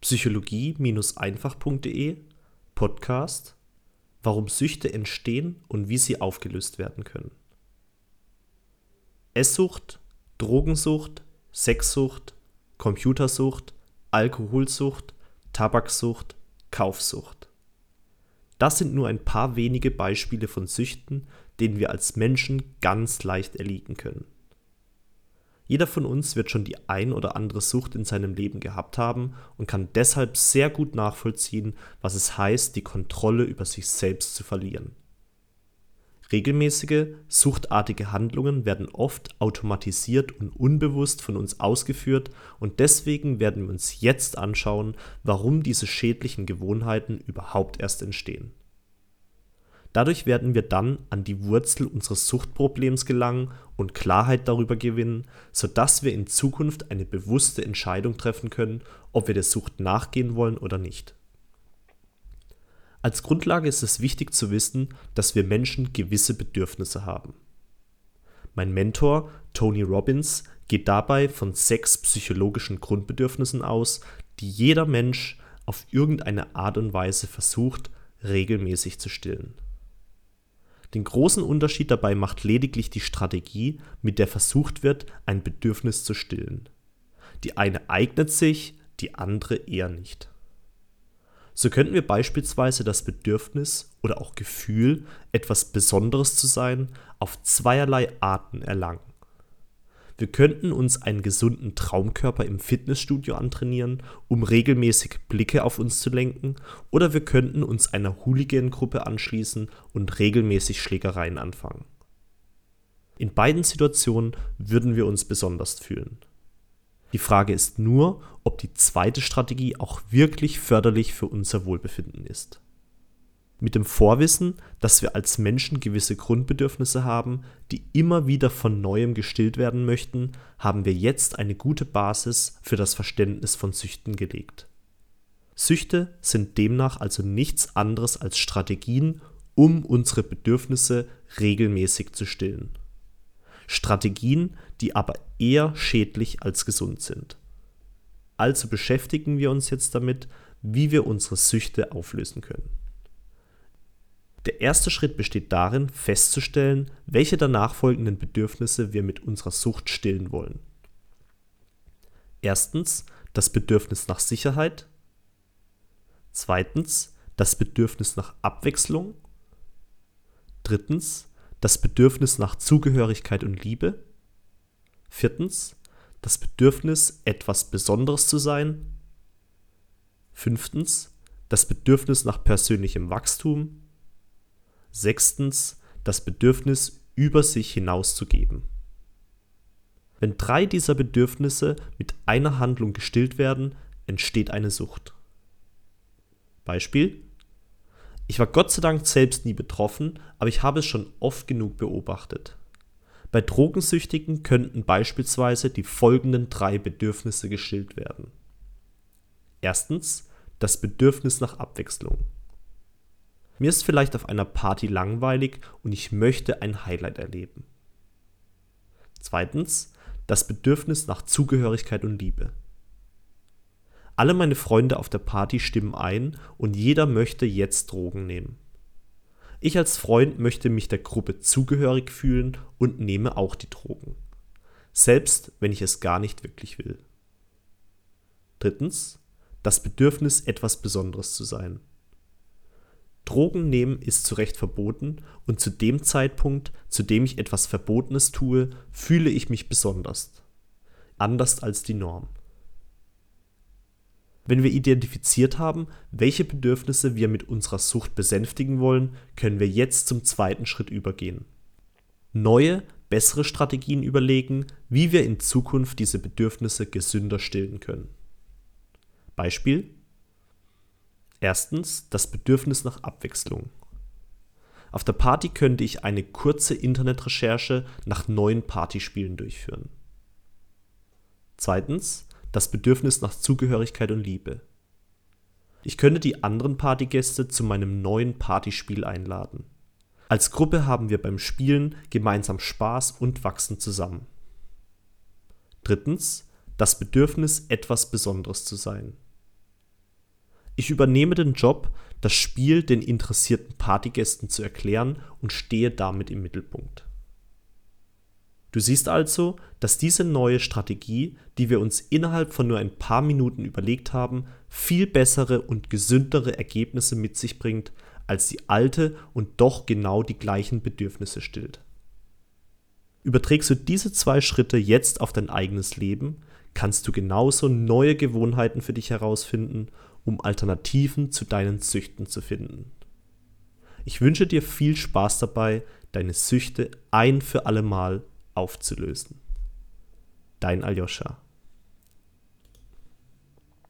psychologie-einfach.de Podcast Warum Süchte entstehen und wie sie aufgelöst werden können. Esssucht, Drogensucht, Sexsucht, Computersucht, Alkoholsucht, Tabaksucht, Kaufsucht. Das sind nur ein paar wenige Beispiele von Süchten, denen wir als Menschen ganz leicht erliegen können. Jeder von uns wird schon die ein oder andere Sucht in seinem Leben gehabt haben und kann deshalb sehr gut nachvollziehen, was es heißt, die Kontrolle über sich selbst zu verlieren. Regelmäßige, suchtartige Handlungen werden oft automatisiert und unbewusst von uns ausgeführt und deswegen werden wir uns jetzt anschauen, warum diese schädlichen Gewohnheiten überhaupt erst entstehen. Dadurch werden wir dann an die Wurzel unseres Suchtproblems gelangen und Klarheit darüber gewinnen, sodass wir in Zukunft eine bewusste Entscheidung treffen können, ob wir der Sucht nachgehen wollen oder nicht. Als Grundlage ist es wichtig zu wissen, dass wir Menschen gewisse Bedürfnisse haben. Mein Mentor Tony Robbins geht dabei von sechs psychologischen Grundbedürfnissen aus, die jeder Mensch auf irgendeine Art und Weise versucht, regelmäßig zu stillen. Den großen Unterschied dabei macht lediglich die Strategie, mit der versucht wird, ein Bedürfnis zu stillen. Die eine eignet sich, die andere eher nicht. So könnten wir beispielsweise das Bedürfnis oder auch Gefühl, etwas Besonderes zu sein, auf zweierlei Arten erlangen. Wir könnten uns einen gesunden Traumkörper im Fitnessstudio antrainieren, um regelmäßig Blicke auf uns zu lenken, oder wir könnten uns einer Hooligan-Gruppe anschließen und regelmäßig Schlägereien anfangen. In beiden Situationen würden wir uns besonders fühlen. Die Frage ist nur, ob die zweite Strategie auch wirklich förderlich für unser Wohlbefinden ist. Mit dem Vorwissen, dass wir als Menschen gewisse Grundbedürfnisse haben, die immer wieder von neuem gestillt werden möchten, haben wir jetzt eine gute Basis für das Verständnis von Süchten gelegt. Süchte sind demnach also nichts anderes als Strategien, um unsere Bedürfnisse regelmäßig zu stillen. Strategien, die aber eher schädlich als gesund sind. Also beschäftigen wir uns jetzt damit, wie wir unsere Süchte auflösen können. Der erste Schritt besteht darin, festzustellen, welche danach folgenden Bedürfnisse wir mit unserer Sucht stillen wollen. Erstens das Bedürfnis nach Sicherheit. Zweitens das Bedürfnis nach Abwechslung. Drittens das Bedürfnis nach Zugehörigkeit und Liebe. Viertens das Bedürfnis, etwas Besonderes zu sein. Fünftens das Bedürfnis nach persönlichem Wachstum. Sechstens das Bedürfnis, über sich hinauszugeben. Wenn drei dieser Bedürfnisse mit einer Handlung gestillt werden, entsteht eine Sucht. Beispiel Ich war Gott sei Dank selbst nie betroffen, aber ich habe es schon oft genug beobachtet. Bei Drogensüchtigen könnten beispielsweise die folgenden drei Bedürfnisse gestillt werden. Erstens das Bedürfnis nach Abwechslung. Mir ist vielleicht auf einer Party langweilig und ich möchte ein Highlight erleben. Zweitens, das Bedürfnis nach Zugehörigkeit und Liebe. Alle meine Freunde auf der Party stimmen ein und jeder möchte jetzt Drogen nehmen. Ich als Freund möchte mich der Gruppe zugehörig fühlen und nehme auch die Drogen. Selbst wenn ich es gar nicht wirklich will. Drittens, das Bedürfnis, etwas Besonderes zu sein. Drogen nehmen ist zu Recht verboten und zu dem Zeitpunkt, zu dem ich etwas Verbotenes tue, fühle ich mich besonders. Anders als die Norm. Wenn wir identifiziert haben, welche Bedürfnisse wir mit unserer Sucht besänftigen wollen, können wir jetzt zum zweiten Schritt übergehen. Neue, bessere Strategien überlegen, wie wir in Zukunft diese Bedürfnisse gesünder stillen können. Beispiel Erstens das Bedürfnis nach Abwechslung. Auf der Party könnte ich eine kurze Internetrecherche nach neuen Partyspielen durchführen. Zweitens das Bedürfnis nach Zugehörigkeit und Liebe. Ich könnte die anderen Partygäste zu meinem neuen Partyspiel einladen. Als Gruppe haben wir beim Spielen gemeinsam Spaß und wachsen zusammen. Drittens das Bedürfnis, etwas Besonderes zu sein. Ich übernehme den Job, das Spiel den interessierten Partygästen zu erklären und stehe damit im Mittelpunkt. Du siehst also, dass diese neue Strategie, die wir uns innerhalb von nur ein paar Minuten überlegt haben, viel bessere und gesündere Ergebnisse mit sich bringt, als die alte und doch genau die gleichen Bedürfnisse stillt. Überträgst du diese zwei Schritte jetzt auf dein eigenes Leben, kannst du genauso neue Gewohnheiten für dich herausfinden, um Alternativen zu deinen Süchten zu finden. Ich wünsche dir viel Spaß dabei, deine Süchte ein für alle Mal aufzulösen. Dein Aljoscha.